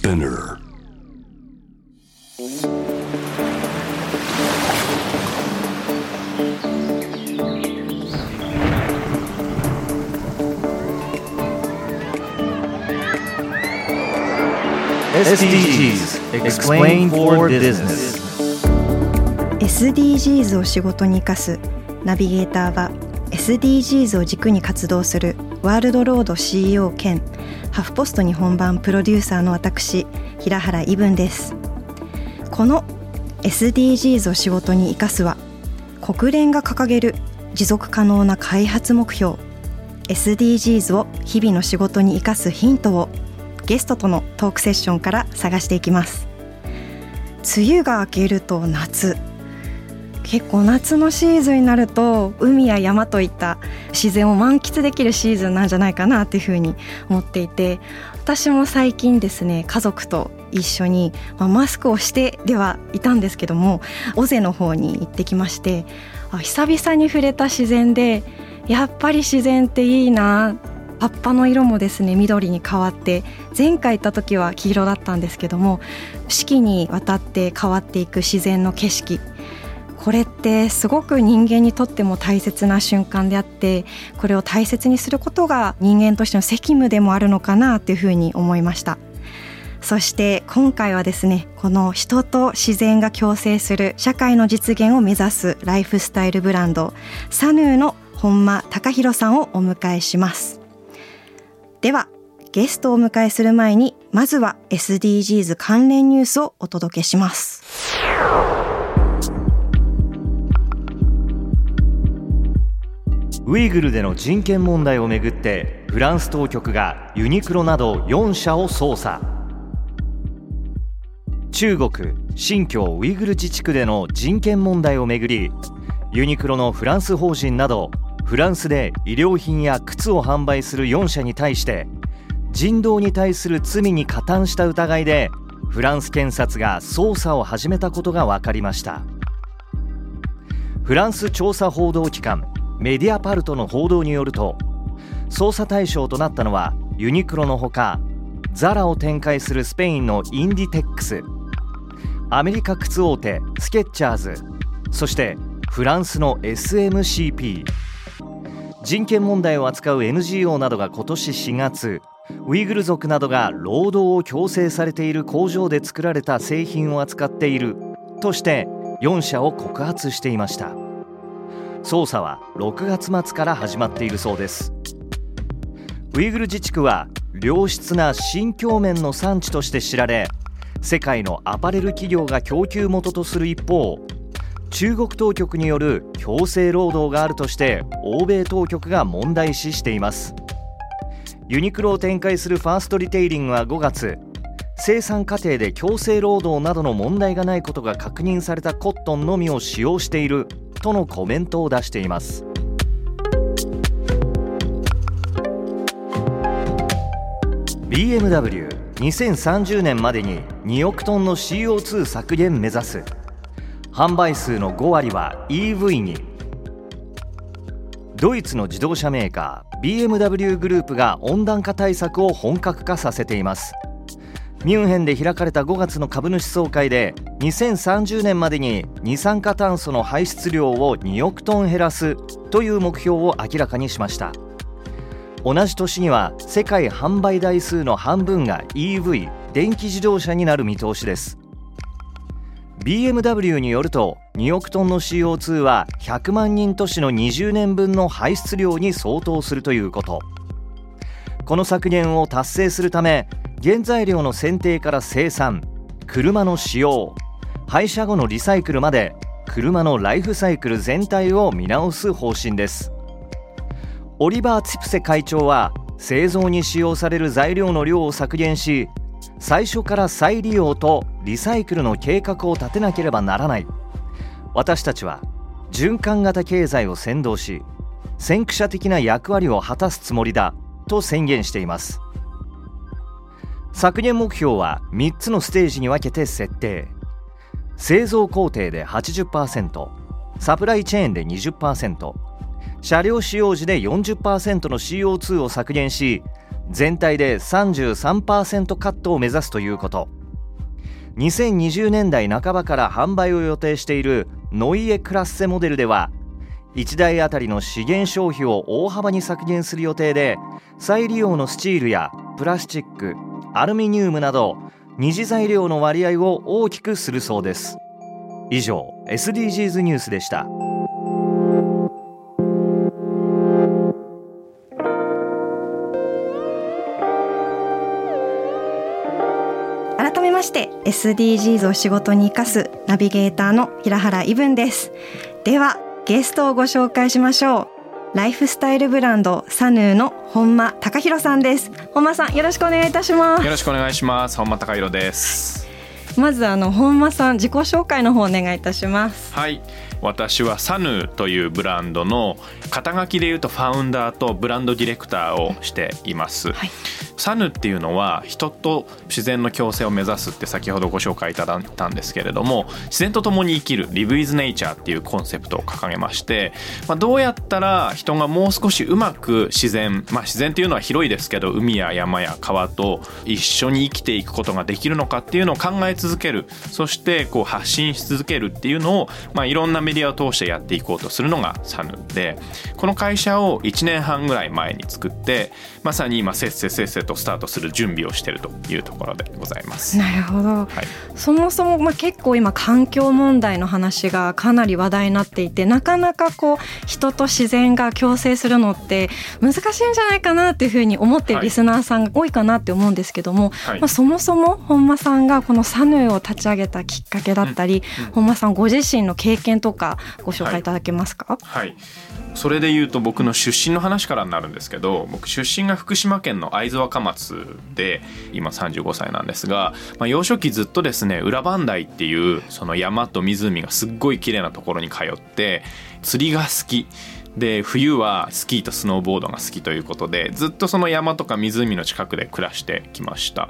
Spinner SDGs Explain for Business SDGs を仕事に生かすナビゲーターは SDGs を軸に活動するワールドロード CEO 兼ハフポスト日本版プロデューサーの私平原伊文です。この SDGs を仕事に生かすは国連が掲げる持続可能な開発目標 SDGs を日々の仕事に生かすヒントをゲストとのトークセッションから探していきます。梅雨が明けると夏。結構夏のシーズンになると海や山といった自然を満喫できるシーズンなんじゃないかなっていうふうに思っていて私も最近ですね家族と一緒に、まあ、マスクをしてではいたんですけども尾瀬の方に行ってきまして久々に触れた自然でやっぱり自然っていいな葉っぱの色もですね緑に変わって前回行った時は黄色だったんですけども四季にわたって変わっていく自然の景色これってすごく人間にとっても大切な瞬間であってこれを大切にすることが人間としての責務でもあるのかなというふうに思いました。そして今回はですねこの人と自然が共生する社会の実現を目指すライフスタイルブランドサヌーの本間隆弘さんをお迎えします。ではゲストをお迎えする前にまずは SDGs 関連ニュースをお届けします。ウイグルでの人権問題をめぐってフランス当局がユニクロなど4社を捜査。中国新疆ウイグル自治区での人権問題をめぐりユニクロのフランス法人などフランスで衣料品や靴を販売する4社に対して人道に対する罪に加担した疑いでフランス検察が捜査を始めたことが分かりました。フランス調査報道機関メディアパルトの報道によると捜査対象となったのはユニクロのほかザラを展開するスペインのインディテックスアメリカ靴大手スケッチャーズそしてフランスの SMCP 人権問題を扱う NGO などが今年4月ウイグル族などが労働を強制されている工場で作られた製品を扱っているとして4社を告発していました。捜査は6月末から始まっているそうです。ウイグル自治区は良質な新疆綿の産地として知られ世界のアパレル企業が供給元とする一方中国当局による強制労働があるとして欧米当局が問題視しています。ユニクロを展開するファーストリテイリングは5月生産過程で強制労働などの問題がないことが確認されたコットンのみを使用している。とのコメントを出しています。BMW2030 年までに2億トンの CO2 削減目指す。販売数の5割は EV に。ドイツの自動車メーカー BMW グループが温暖化対策を本格化させています。ミュンヘンで開かれた5月の株主総会で2030年までに二酸化炭素の排出量を2億トン減らすという目標を明らかにしました。同じ年には世界販売台数の半分が EV 電気自動車になる見通しです。BMW によると2億トンの CO2 は100万人都市の20年分の排出量に相当するということ。この削減を達成するため原材料の選定から生産車の使用廃車後のリサイクルまで車のライフサイクル全体を見直す方針です。オリバー・ツィプセ会長は製造に使用される材料の量を削減し最初から再利用とリサイクルの計画を立てなければならない。私たちは循環型経済を先導し先駆者的な役割を果たすつもりだと宣言しています。削減目標は3つのステージに分けて設定。製造工程で80%サプライチェーンで20%車両使用時で40%の CO2 を削減し全体で33%カットを目指すということ。2020年代半ばから販売を予定しているノイエクラッセモデルでは1台あたりの資源消費を大幅に削減する予定で再利用のスチールやプラスチックアルミニウムなど二次材料の割合を大きくするそうです。以上 SDGs ニュースでした。改めまして SDGs を仕事に生かすナビゲーターの平原伊文です。ではゲストをご紹介しましょう。ライフスタイルブランドサヌーの本間隆弘さんです。本間さんよろしくお願いいたします。よろしくお願いします。本間隆弘です。まずあの本間さん自己紹介の方お願いいたします。はい。私はサヌーというブランドの肩書きで言うとファウンダーとブランドディレクターをしています、はい、サヌっていうのは人と自然の共生を目指すって先ほどご紹介いただいたんですけれども自然と共に生きる Live with Nature っていうコンセプトを掲げまして、まあ、どうやったら人がもう少しうまく自然まあ自然っていうのは広いですけど海や山や川と一緒に生きていくことができるのかっていうのを考え続ける。そしてこう発信し続けるっていうのを、まあ、いろんなメディアを通してやっていこうとするのがサヌで。この会社を1年半ぐらい前に作ってまさに今せっせせっせとスタートする準備をしているというところでございます。なるほど、はい、そもそも、まあ、結構今環境問題の話がかなり話題になっていてなかなかこう人と自然が共生するのって難しいんじゃないかなっていうふうに思ってい。るリスナーさんが多いかなって思うんですけども、はい、まあ、そもそも本間さんがこのサヌーを立ち上げたきっかけだったり、うんうん、本間さんご自身の経験とかご紹介い。ただけますか、はい、はいそれで言うと僕の出身の話からになるんですけど僕出身が福島県の会津若松で今35歳なんですが、まあ、幼少期ずっとですね裏磐梯っていうその山と湖がすっごい綺麗なところに通って釣りが好きで冬はスキーとスノーボードが好きということでずっとその山とか湖の近くで暮らしてきました。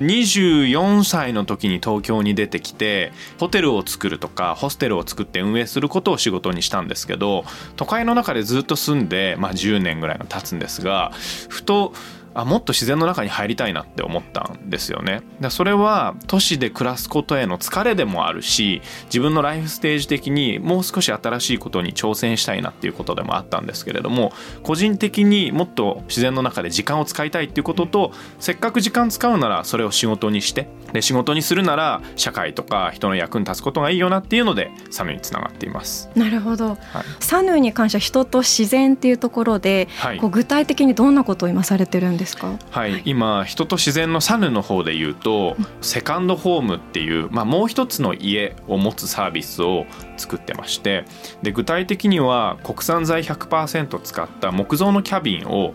24歳の時に東京に出てきてホテルを作るとかホステルを作って運営することを仕事にしたんですけど都会の中でずっと住んで、まあ、10年ぐらいが経つんですがふとあもっと自然の中に入りたいなって思ったんですよね。でそれは都市で暮らすことへの疲れでもあるし自分のライフステージ的にもう少し新しいことに挑戦したいなっていうことでもあったんですけれども個人的にもっと自然の中で時間を使いたいっていうこととせっかく時間使うならそれを仕事にしてで仕事にするなら社会とか人の役に立つことがいいよなっていうのでサヌーにつながっています。なるほど、はい、サヌーに関しては人と自然っていうところで、はい、こう具体的にどんなことを今されてるんですですか、はい、はい、今人と自然のサヌの方で言うと、セカンドホームっていう、まあ、もう一つの家を持つサービスを作ってましてで具体的には国産材100%使った木造のキャビンを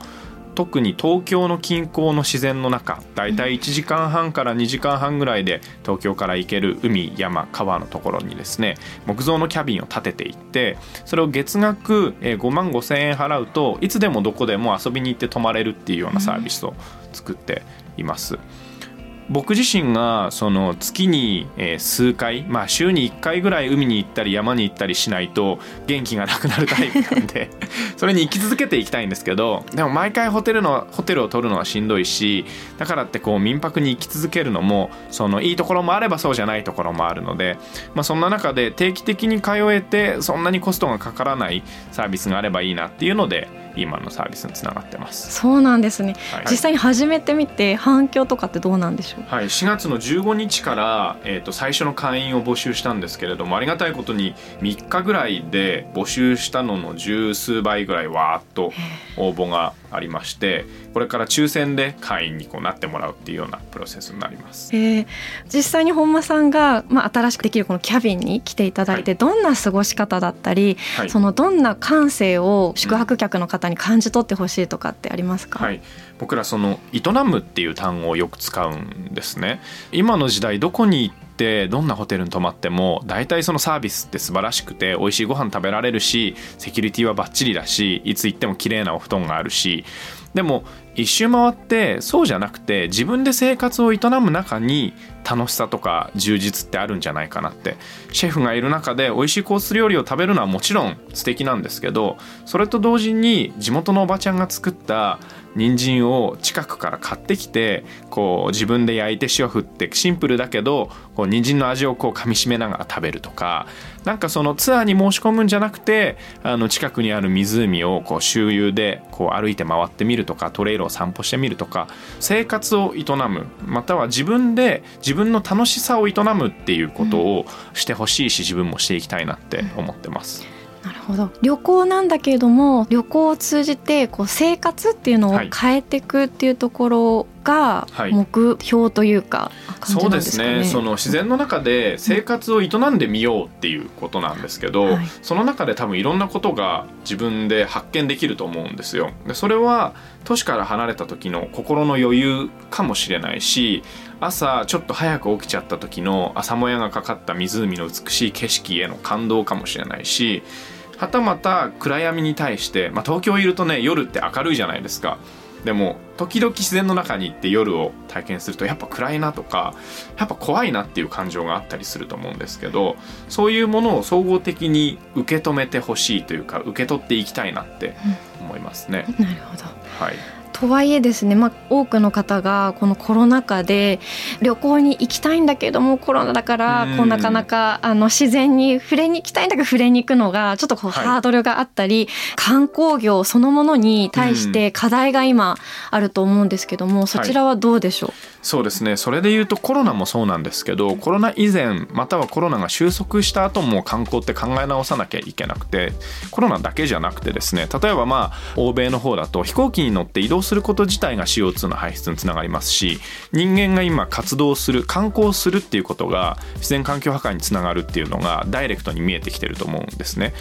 特に東京の近郊の自然の中だいたい1時間半から2時間半ぐらいで東京から行ける海山川のところにですね木造のキャビンを建てていってそれを月額5万5千円払うといつでもどこでも遊びに行って泊まれるっていうようなサービスを作っています。僕自身がその月に数回、まあ、週に1回ぐらい海に行ったり山に行ったりしないと元気がなくなるタイプなんで それに生き続けていきたいんですけどでも毎回ホテルのホテルを取るのはしんどいしだからってこう民泊に行き続けるのもそのいいところもあればそうじゃないところもあるので、まあ、そんな中で定期的に通えてそんなにコストがかからないサービスがあればいいなっていうので今のサービスにつながってます。そうなんですね、はい、実際に始めてみて反響とかってどうなんでしょう？はい。4月の15日から、えーと、最初の会員を募集したんですけれどもありがたいことに3日ぐらいで募集したのの十数倍ぐらいわーっと応募がありましてこれから抽選で会員にこうなってもらうっていうようなプロセスになります、え。ー、実際に本間さんが、まあ、新しくできるこのキャビンに来ていただいて、はい、どんな過ごし方だったり、はい、そのどんな感性を宿泊客の方方に感じ取ってほしいとかってありますか、はい、僕らその「営む」っていう単語をよく使うんですね。今の時代どこに行ってどんなホテルに泊まっても大体そのサービスって素晴らしくて美味しいご飯食べられるしセキュリティはバッチリだしいつ行っても綺麗なお布団があるし。でも一周回ってそうじゃなくて自分で生活を営む中に楽しさとか充実ってあるんじゃないかなって。シェフがいる中で美味しいコース料理を食べるのはもちろん素敵なんですけどそれと同時に地元のおばちゃんが作った人参を近くから買ってきてこう自分で焼いて塩振ってシンプルだけどこう人参の味をこう噛みしめながら食べるとかなんかそのツアーに申し込むんじゃなくてあの近くにある湖をこう周遊でこう歩いて回ってみるとかトレイ路を散歩してみるとか生活を営むまたは自分で自分の楽しさを営むっていうことをしてほしいし自分もしていきたいなって思ってます。うんほど。旅行なんだけれども旅行を通じてこう生活っていうのを変えていくっていうところが目標というか、はい、そうですね。その自然の中で生活を営んでみようっていうことなんですけど、はい、その中で多分いろんなことが自分で発見できると思うんですよ。でそれは都市から離れた時の心の余裕かもしれないし朝ちょっと早く起きちゃった時の朝もやがかかった湖の美しい景色への感動かもしれないしはたまた暗闇に対して、まあ、東京いるとね夜って明るいじゃないですか。でも時々自然の中に行って夜を体験するとやっぱ暗いなとかやっぱ怖いなっていう感情があったりすると思うんですけどそういうものを総合的に受け止めてほしいというか受け取っていきたいなって思いますね。うん、なるほど、はいとはいえですね、まあ、多くの方がこのコロナ禍で旅行に行きたいんだけどもコロナだからこうなかなかあの自然に触れに行きたいんだけど触れに行くのがちょっとこうハードルがあったり、はい、観光業そのものに対して課題が今あると思うんですけどもそちらはどうでしょう、はい、そうですね。それで言うとコロナもそうなんですけどコロナ以前またはコロナが収束した後も観光って考え直さなきゃいけなくてコロナだけじゃなくてですね例えばまあ欧米の方だと飛行機に乗って移動するすること自体が CO2 の排出につながりますし人間が今活動する観光するっていうことが自然環境破壊につながるっていうのがダイレクトに見えてきてると思うんですね。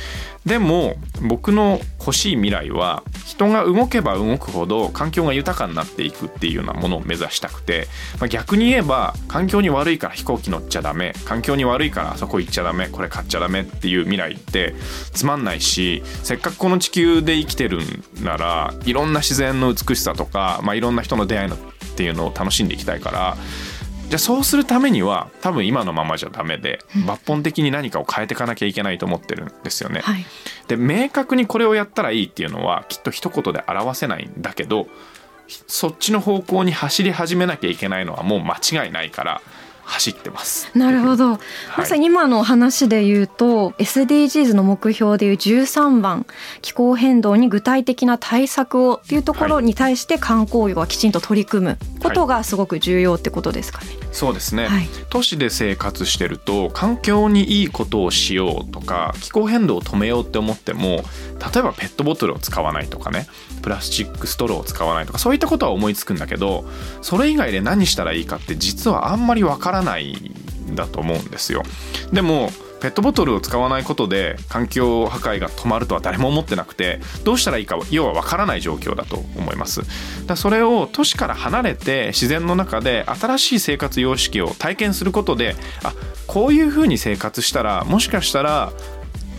でも僕の欲しい未来は人が動けば動くほど環境が豊かになっていくっていうようなものを目指したくて、まあ、逆に言えば環境に悪いから飛行機乗っちゃダメ環境に悪いからあそこ行っちゃダメこれ買っちゃダメっていう未来ってつまんないしせっかくこの地球で生きてるんならいろんな自然の美しさとか、まあ、いろんな人の出会いのっていうのを楽しんでいきたいからじゃあそうするためには多分今のままじゃダメで抜本的に何かを変えていかなきゃいけないと思ってるんですよね。はい、で明確にこれをやったらいいっていうのはきっと一言で表せないんだけどそっちの方向に走り始めなきゃいけないのはもう間違いないから走ってます。なるほど。はい、まさに今の話で言うと SDGs の目標でいう13番気候変動に具体的な対策をっていうところに対して観光業はきちんと取り組むことがすごく重要ってことですかね。はい、そうですね、はい、都市で生活してると環境にいいことをしようとか気候変動を止めようって思っても例えばペットボトルを使わないとかねプラスチックストローを使わないとかそういったことは思いつくんだけどそれ以外で何したらいいかって実はあんまりわからないんだと思うんですよ。でもペットボトルを使わないことで環境破壊が止まるとは誰も思ってなくてどうしたらいいか要はわからない状況だと思いますだそれを都市から離れて自然の中で新しい生活様式を体験することであこういうふうに生活したらもしかしたら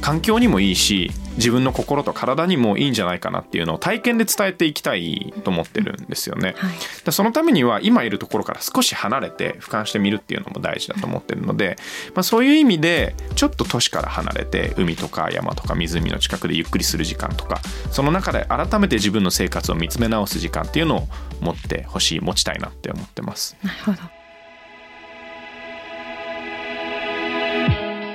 環境にもいいし自分の心と体にもいいんじゃないかなっていうのを体験で伝えていきたいと思ってるんですよね。はい、そのためには今いるところから少し離れて俯瞰してみるっていうのも大事だと思ってるので、まあ、そういう意味でちょっと都市から離れて海とか山とか湖の近くでゆっくりする時間とかその中で改めて自分の生活を見つめ直す時間っていうのを持ってほしい持ちたいなって思ってます。なるほど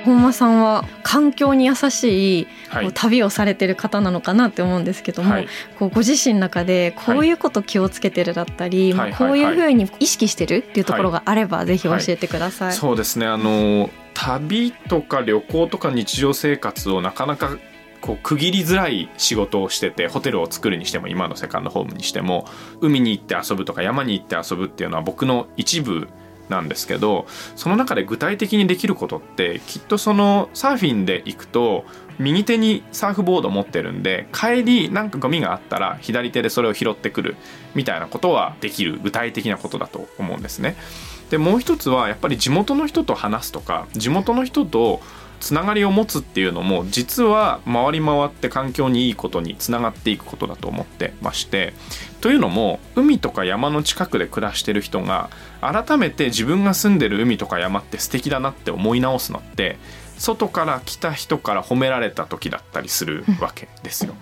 本間さんは環境に優しい旅をされてる方なのかなって思うんですけども、はい、こうご自身の中でこういうこと気をつけてるだったり、はい、こういうふうに意識してるっていうところがあれば、ぜひ教えてください。そうですね。あの旅とか旅行とか日常生活をなかなかこう区切りづらい仕事をしててホテルを作るにしても今のセカンドホームにしても海に行って遊ぶとか山に行って遊ぶっていうのは僕の一部なんですけどその中で具体的にできることってきっとそのサーフィンで行くと右手にサーフボード持ってるんで帰りなんかゴミがあったら左手でそれを拾ってくるみたいなことはできる具体的なことだと思うんですね。でもう一つはやっぱり地元の人と話すとか地元の人とつながりを持つっていうのも実は回り回って環境にいいことにつながっていくことだと思ってましてというのも海とか山の近くで暮らしてる人が改めて自分が住んでる海とか山って素敵だなって思い直すのって外から来た人から褒められた時だったりするわけですよ。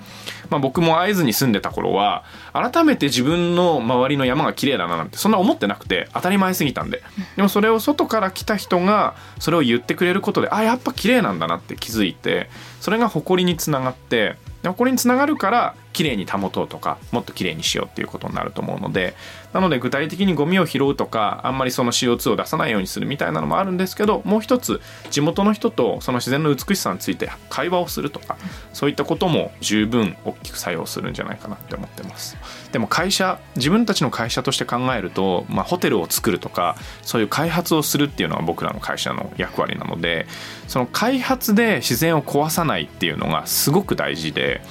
まあ、僕も会津に住んでた頃は改めて自分の周りの山が綺麗だななんてそんな思ってなくて当たり前すぎたんででもそれを外から来た人がそれを言ってくれることであやっぱ綺麗なんだなって気づいてそれが誇りにつながって誇りにつながるから綺麗に保とうとかもっと綺麗にしようっていうことになると思うのでなので具体的にゴミを拾うとかあんまりその CO2 を出さないようにするみたいなのもあるんですけどもう一つ地元の人とその自然の美しさについて会話をするとかそういったことも十分大きく作用するんじゃないかなって思ってます。でも会社自分たちの会社として考えると、まあ、ホテルを作るとかそういう開発をするっていうのは僕らの会社の役割なのでその開発で自然を壊さないっていうのがすごく大事で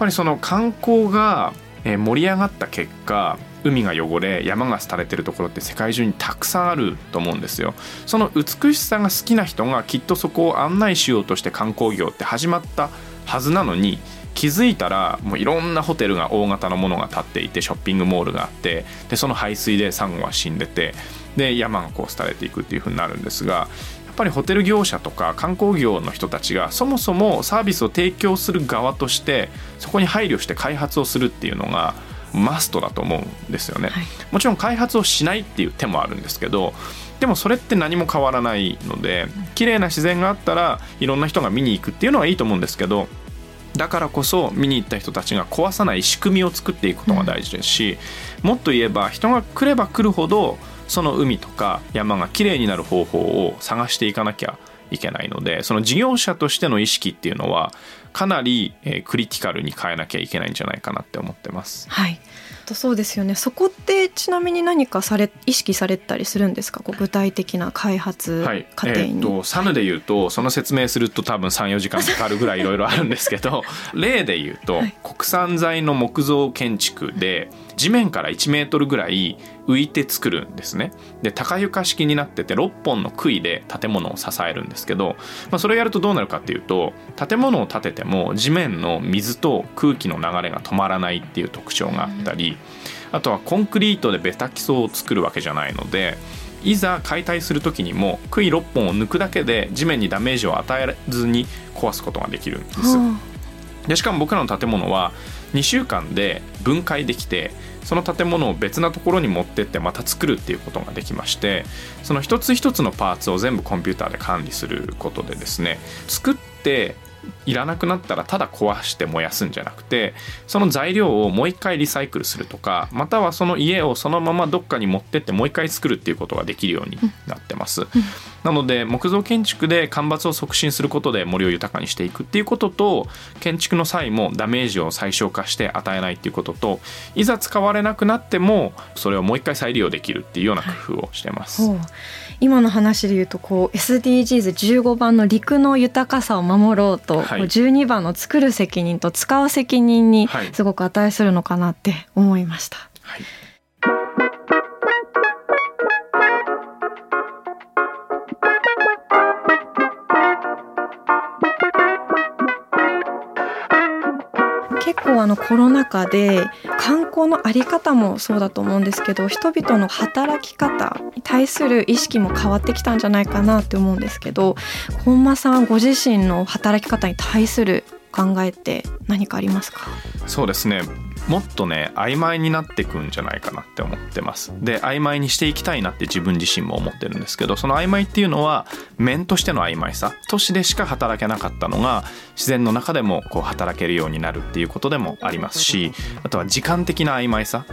ぱりその観光が盛り上がった結果海が汚れ山が廃れてるところって世界中にたくさんあると思うんですよ。その美しさが好きな人がきっとそこを案内しようとして観光業って始まったはずなのに気づいたらもういろんなホテルが大型のものが建っていてショッピングモールがあってでその排水でサンゴが死んでてで山がこう廃れていくっていう風になるんですがやっぱりホテル業者とか観光業の人たちがそもそもサービスを提供する側としてそこに配慮して開発をするっていうのがマストだと思うんですよね、はい、もちろん開発をしないっていう手もあるんですけどでもそれって何も変わらないので綺麗な自然があったらいろんな人が見に行くっていうのはいいと思うんですけどだからこそ見に行った人たちが壊さない仕組みを作っていくことが大事ですし、うん、もっと言えば人が来れば来るほどその海とか山がきれいになる方法を探していかなきゃいけないのでその事業者としての意識っていうのはかなり、えー、クリティカルに変えなきゃいけないんじゃないかなって思ってます。はい。そうですよね。そこってちなみに何かされ意識されたりするんですか？こう具体的な開発過程に、はいえーと、サヌで言うとその説明すると多分34時間かかるぐらいいろいろあるんですけど 例で言うと、はい、国産材の木造建築で地面から1メートルぐらい浮いて作るんですねで高床式になってて6本の杭で建物を支えるんですけど、まあ、それをやるとどうなるかっていうと建物を建てても地面の水と空気の流れが止まらないっていう特徴があったりあとはコンクリートでベタ基礎を作るわけじゃないのでいざ解体する時にも杭6本を抜くだけで地面にダメージを与えずに壊すことができるんです。でしかも僕らの建物は2週間で分解できてその建物を別なところに持ってってまた作るっていうことができましてその一つ一つのパーツを全部コンピューターで管理することでですね作っていらなくなったらただ壊して燃やすんじゃなくてその材料をもう一回リサイクルするとかまたはその家をそのままどっかに持ってってもう一回作るっていうことができるようになってます。なので木造建築で干ばつを促進することで森を豊かにしていくっていうことと建築の際もダメージを最小化して与えないっていうことといざ使われなくなってもそれをもう一回再利用できるっていうような工夫をしてます。はい今の話で言うとこう SDGs15 番の陸の豊かさを守ろうと、はい、12番の作る責任と使う責任にすごく値するのかなって思いました。はい構あのコロナ禍で観光の在り方もそうだと思うんですけど人々の働き方に対する意識も変わってきたんじゃないかなって思うんですけど本間さんご自身の働き方に対する考えって何かありますか？そうですね。もっとね曖昧になってくんじゃないかなって思ってます。で曖昧にしていきたいなって自分自身も思ってるんですけどその曖昧っていうのは面としての曖昧さ都市でしか働けなかったのが自然の中でもこう働けるようになるっていうことでもありますしあとは時間的な曖昧さ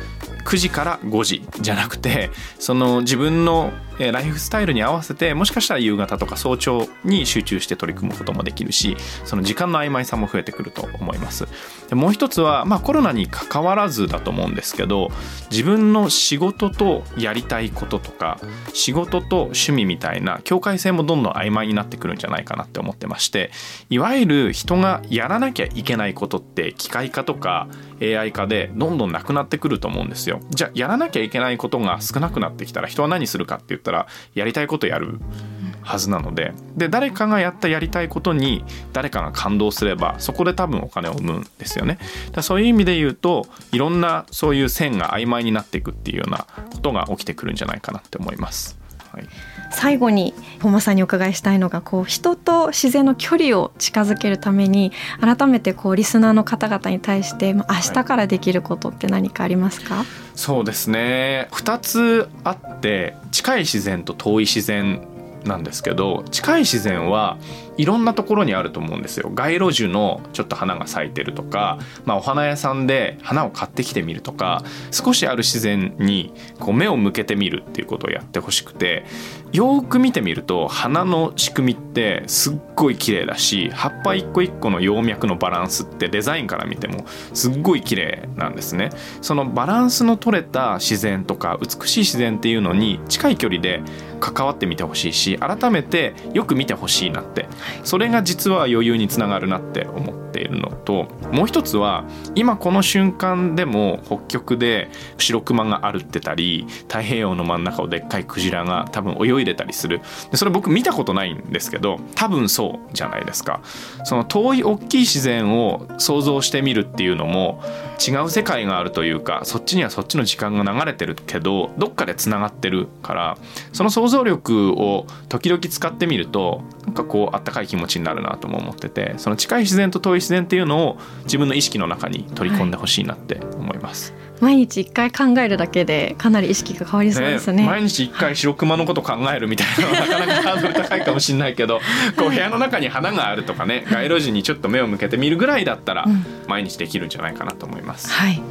9時から5時じゃなくてその自分のライフスタイルに合わせてもしかしたら夕方とか早朝に集中して取り組むこともできるしその時間の曖昧さも増えてくると思います。でもう一つは、まあ、コロナに関わらずだと思うんですけど自分の仕事とやりたいこととか仕事と趣味みたいな境界線もどんどん曖昧になってくるんじゃないかなって思ってましていわゆる人がやらなきゃいけないことって機械化とか AI 化でどんどんなくなってくると思うんですよ。じゃあやらなきゃいけないことが少なくなってきたら人は何するかって言ったらやりたいことやる。はずなので。で誰かがやったやりたいことに誰かが感動すればそこで多分お金を生むんですよね。だそういう意味で言うといろんなそういう線が曖昧になっていくっていうようなことが起きてくるんじゃないかなって思います。はい、最後に本間さんにお伺いしたいのがこう人と自然の距離を近づけるために改めてこうリスナーの方々に対して明日からできることって何かありますか、はい、そうですね。2つあって近い自然と遠い自然なんですけど近い自然はいろんなところにあると思うんですよ。街路樹のちょっと花が咲いてるとか、まあ、お花屋さんで花を買ってきてみるとか少しある自然にこう目を向けてみるっていうことをやってほしくてよく見てみると花の仕組みってすっごい綺麗だし葉っぱ一個一個の葉脈のバランスってデザインから見てもすっごい綺麗なんですね。そのバランスの取れた自然とか美しい自然っていうのに近い距離で関わってみてほしいし改めてよく見てほしいなってそれが実は余裕につながるなって思っているのともう一つは今この瞬間でも北極で白熊が歩ってたり太平洋の真ん中をでっかいクジラが多分泳いでたりする。でそれ僕見たことないんですけど多分そうじゃないですか。その遠い大きい自然を想像してみるっていうのも違う世界があるというかそっちにはそっちの時間が流れてるけどどっかでつながってるからその想像力を時々使ってみるとなんかこうあったかい気持ちになるなとも思っててその近い自然と遠い自然っていうのを自分の意識の中に取り込んでほしいなって思います。はい毎日一回考えるだけでかなり意識が変わりそうですね、ね、毎日一回白熊のこと考えるみたいなのはなかなかハードル高いかもしれないけどこう部屋の中に花があるとかね街路樹にちょっと目を向けてみるぐらいだったら毎日できるんじゃないかなとます、はい。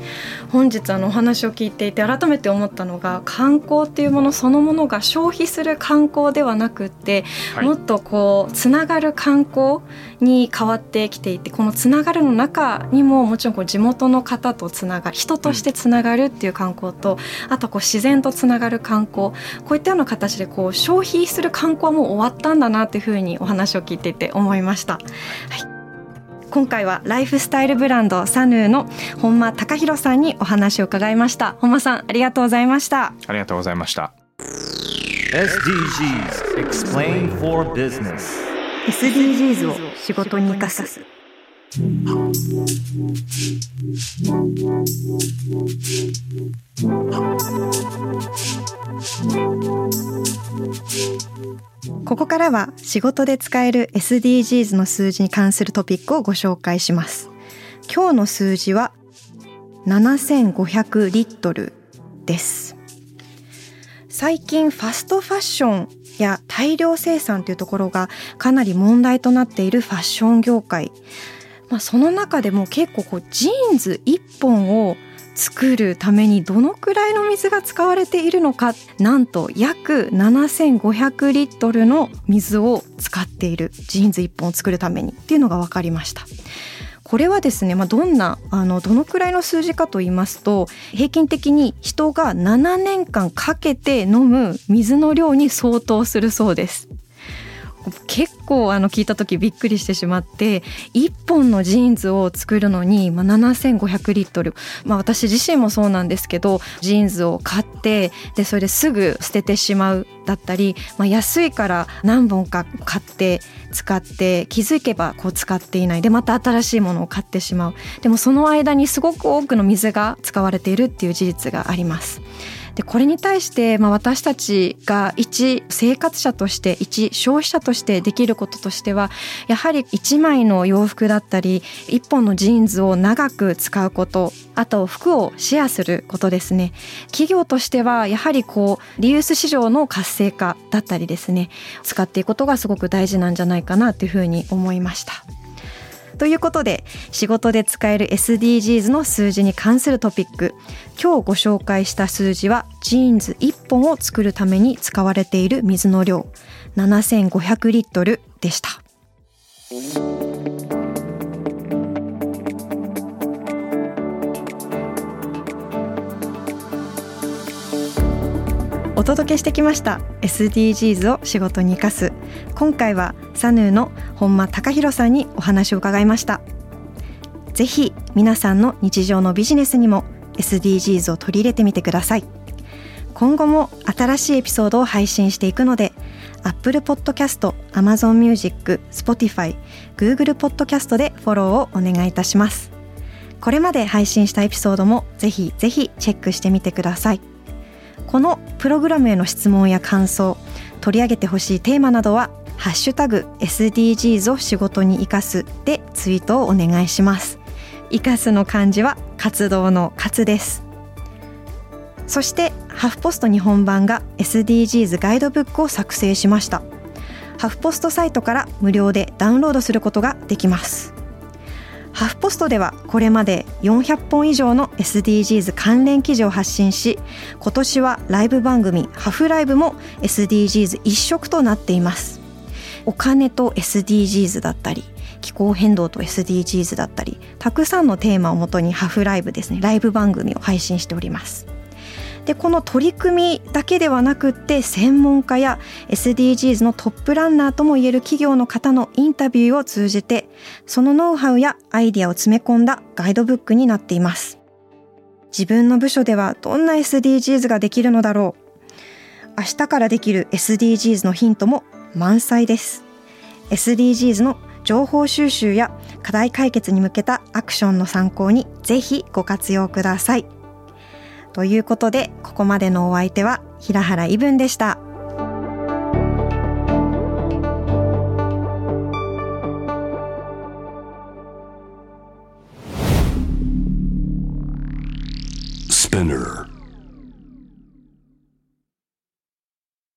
本日あのお話を聞いていて改めて思ったのが観光っていうものそのものが消費する観光ではなくって、はい、もっとこうつながる観光に変わってきていてこのつながるの中にももちろんこう地元の方とつながる人としてつながるっていう観光と、うん、あとこう自然とつながる観光こういったような形でこう消費する観光はもう終わったんだなっていうふうにお話を聞いていて思いました。はい今回はライフスタイルブランドサヌーの本間隆弘さんにお話を伺いました。本間さんありがとうございました。ありがとうございました SDGs Explain for Business SDGs を仕事に生かすからは仕事で使える SDGs の数字に関するトピックをご紹介します。今日の数字は7500リットルです。最近ファストファッションや大量生産というところがかなり問題となっているファッション業界。まあ、その中でも結構こうジーンズ1本を作るためにどのくらいの水が使われているのかなんと約7500リットルの水を使っているジーンズ1本を作るためにっていうのが分かりました。これはですね、まあ、どんなあのどのくらいの数字かと言いますと平均的に人が7年間かけて飲む水の量に相当するそうです。結構あの聞いた時びっくりしてしまって1本のジーンズを作るのに、まあ、7500リットル、まあ、私自身もそうなんですけどジーンズを買ってでそれですぐ捨ててしまうだったり、まあ、安いから何本か買って使って気づけばこう使っていない。でまた新しいものを買ってしまう。でもその間にすごく多くの水が使われているっていう事実があります。でこれに対して、まあ、私たちが一生活者として一消費者としてできることとしてはやはり1枚の洋服だったり1本のジーンズを長く使うことあと服をシェアすることですね企業としてはやはりこうリユース市場の活性化だったりですね使っていくことがすごく大事なんじゃないかなというふうに思いました。ということで仕事で使える SDGs の数字に関するトピック今日ご紹介した数字はジーンズ1本を作るために使われている水の量7500リットルでした。お届けしてきました SDGs を仕事に生かす。今回はサヌーの本間隆弘さんにお話を伺いました。ぜひ皆さんの日常のビジネスにも SDGs を取り入れてみてください。今後も新しいエピソードを配信していくので Apple Podcast、Amazon Music、Spotify、Google Podcast でフォローをお願いいたします。これまで配信したエピソードもぜひぜひチェックしてみてください。このプログラムへの質問や感想取り上げてほしいテーマなどはハッシュタグ SDGs を仕事に生かすでツイートをお願いします。生かすの漢字は活動の活です。そしてハフポスト日本版が SDGs ガイドブックを作成しました。ハフポストサイトから無料でダウンロードすることができます。ハフポストではこれまで400本以上の SDGs 関連記事を発信し今年はライブ番組ハフライブも SDGs 一色となっています。お金と SDGs だったり気候変動と SDGs だったりたくさんのテーマをもとにハフライブですねライブ番組を配信しております。でこの取り組みだけではなくって専門家や SDGs のトップランナーともいえる企業の方のインタビューを通じてそのノウハウやアイディアを詰め込んだガイドブックになっています。自分の部署ではどんな SDGs ができるのだろう。明日からできる SDGs のヒントも満載です。SDGs の情報収集や課題解決に向けたアクションの参考にぜひご活用ください。ということで、ここまでのお相手は平原伊文でした。Spinner